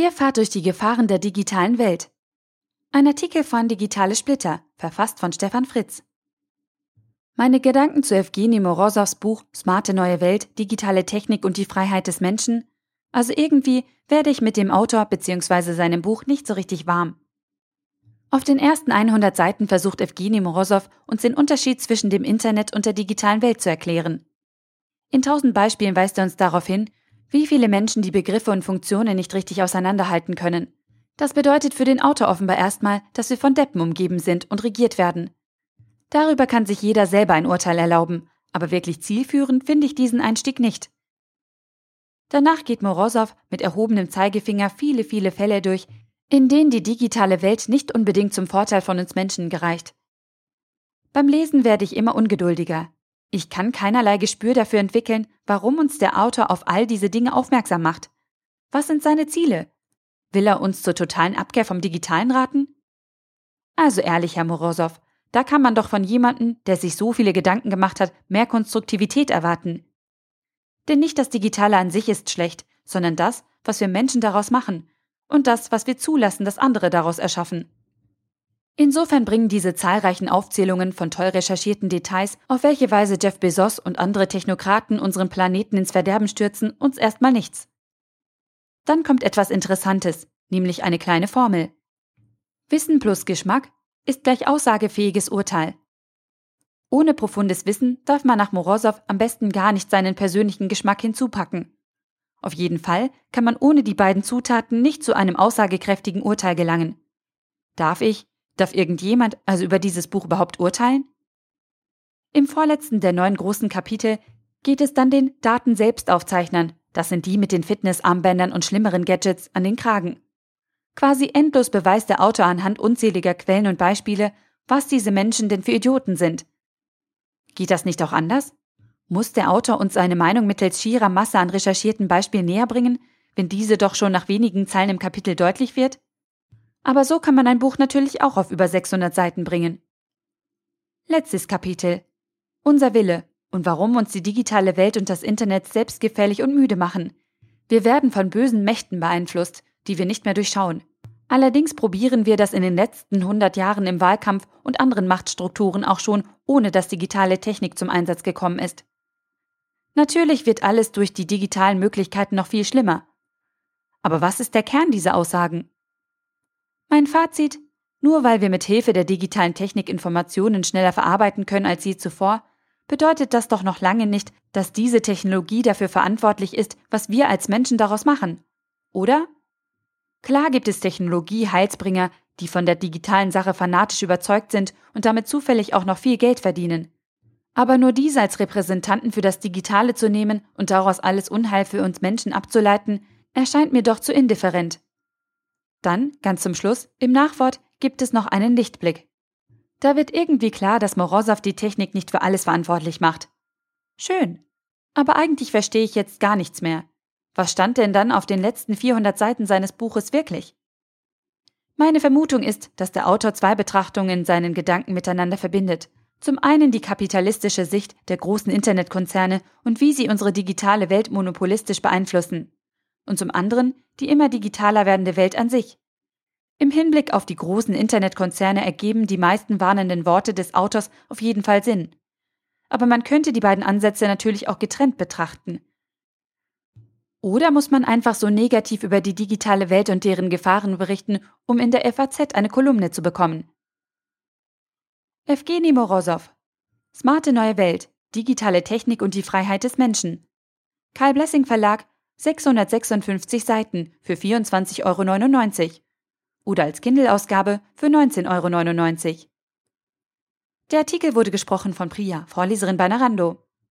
Ihr fahrt durch die Gefahren der digitalen Welt. Ein Artikel von Digitale Splitter, verfasst von Stefan Fritz. Meine Gedanken zu Evgeny Morosows Buch Smarte neue Welt, digitale Technik und die Freiheit des Menschen. Also irgendwie werde ich mit dem Autor bzw. seinem Buch nicht so richtig warm. Auf den ersten 100 Seiten versucht Evgeny Morosow, uns den Unterschied zwischen dem Internet und der digitalen Welt zu erklären. In tausend Beispielen weist er uns darauf hin, wie viele Menschen die Begriffe und Funktionen nicht richtig auseinanderhalten können. Das bedeutet für den Autor offenbar erstmal, dass wir von Deppen umgeben sind und regiert werden. Darüber kann sich jeder selber ein Urteil erlauben, aber wirklich zielführend finde ich diesen Einstieg nicht. Danach geht Morosow mit erhobenem Zeigefinger viele, viele Fälle durch, in denen die digitale Welt nicht unbedingt zum Vorteil von uns Menschen gereicht. Beim Lesen werde ich immer ungeduldiger. Ich kann keinerlei Gespür dafür entwickeln, warum uns der Autor auf all diese Dinge aufmerksam macht. Was sind seine Ziele? Will er uns zur totalen Abkehr vom Digitalen raten? Also ehrlich, Herr Morosow, da kann man doch von jemandem, der sich so viele Gedanken gemacht hat, mehr Konstruktivität erwarten. Denn nicht das Digitale an sich ist schlecht, sondern das, was wir Menschen daraus machen und das, was wir zulassen, dass andere daraus erschaffen. Insofern bringen diese zahlreichen Aufzählungen von toll recherchierten Details, auf welche Weise Jeff Bezos und andere Technokraten unseren Planeten ins Verderben stürzen, uns erstmal nichts. Dann kommt etwas Interessantes, nämlich eine kleine Formel. Wissen plus Geschmack ist gleich aussagefähiges Urteil. Ohne profundes Wissen darf man nach Morosow am besten gar nicht seinen persönlichen Geschmack hinzupacken. Auf jeden Fall kann man ohne die beiden Zutaten nicht zu einem aussagekräftigen Urteil gelangen. Darf ich, Darf irgendjemand also über dieses Buch überhaupt urteilen? Im vorletzten der neun großen Kapitel geht es dann den Daten-Selbstaufzeichnern, das sind die mit den Fitnessarmbändern und schlimmeren Gadgets, an den Kragen. Quasi endlos beweist der Autor anhand unzähliger Quellen und Beispiele, was diese Menschen denn für Idioten sind. Geht das nicht auch anders? Muss der Autor uns seine Meinung mittels schierer Masse an recherchierten Beispielen näher bringen, wenn diese doch schon nach wenigen Zeilen im Kapitel deutlich wird? Aber so kann man ein Buch natürlich auch auf über 600 Seiten bringen. Letztes Kapitel. Unser Wille und warum uns die digitale Welt und das Internet selbstgefällig und müde machen. Wir werden von bösen Mächten beeinflusst, die wir nicht mehr durchschauen. Allerdings probieren wir das in den letzten 100 Jahren im Wahlkampf und anderen Machtstrukturen auch schon, ohne dass digitale Technik zum Einsatz gekommen ist. Natürlich wird alles durch die digitalen Möglichkeiten noch viel schlimmer. Aber was ist der Kern dieser Aussagen? Mein Fazit, nur weil wir mit Hilfe der digitalen Technik Informationen schneller verarbeiten können als je zuvor, bedeutet das doch noch lange nicht, dass diese Technologie dafür verantwortlich ist, was wir als Menschen daraus machen. Oder? Klar gibt es Technologie-Heilsbringer, die von der digitalen Sache fanatisch überzeugt sind und damit zufällig auch noch viel Geld verdienen. Aber nur diese als Repräsentanten für das Digitale zu nehmen und daraus alles Unheil für uns Menschen abzuleiten, erscheint mir doch zu indifferent. Dann, ganz zum Schluss, im Nachwort gibt es noch einen Lichtblick. Da wird irgendwie klar, dass Morosow die Technik nicht für alles verantwortlich macht. Schön. Aber eigentlich verstehe ich jetzt gar nichts mehr. Was stand denn dann auf den letzten 400 Seiten seines Buches wirklich? Meine Vermutung ist, dass der Autor zwei Betrachtungen in seinen Gedanken miteinander verbindet. Zum einen die kapitalistische Sicht der großen Internetkonzerne und wie sie unsere digitale Welt monopolistisch beeinflussen und zum anderen die immer digitaler werdende Welt an sich. Im Hinblick auf die großen Internetkonzerne ergeben die meisten warnenden Worte des Autors auf jeden Fall Sinn. Aber man könnte die beiden Ansätze natürlich auch getrennt betrachten. Oder muss man einfach so negativ über die digitale Welt und deren Gefahren berichten, um in der FAZ eine Kolumne zu bekommen? Evgeny Morosow Smarte neue Welt, digitale Technik und die Freiheit des Menschen. Karl Blessing Verlag, 656 Seiten für 24,99 Euro oder als Kindle-Ausgabe für 19,99 Euro. Der Artikel wurde gesprochen von Priya, Vorleserin bei Narando.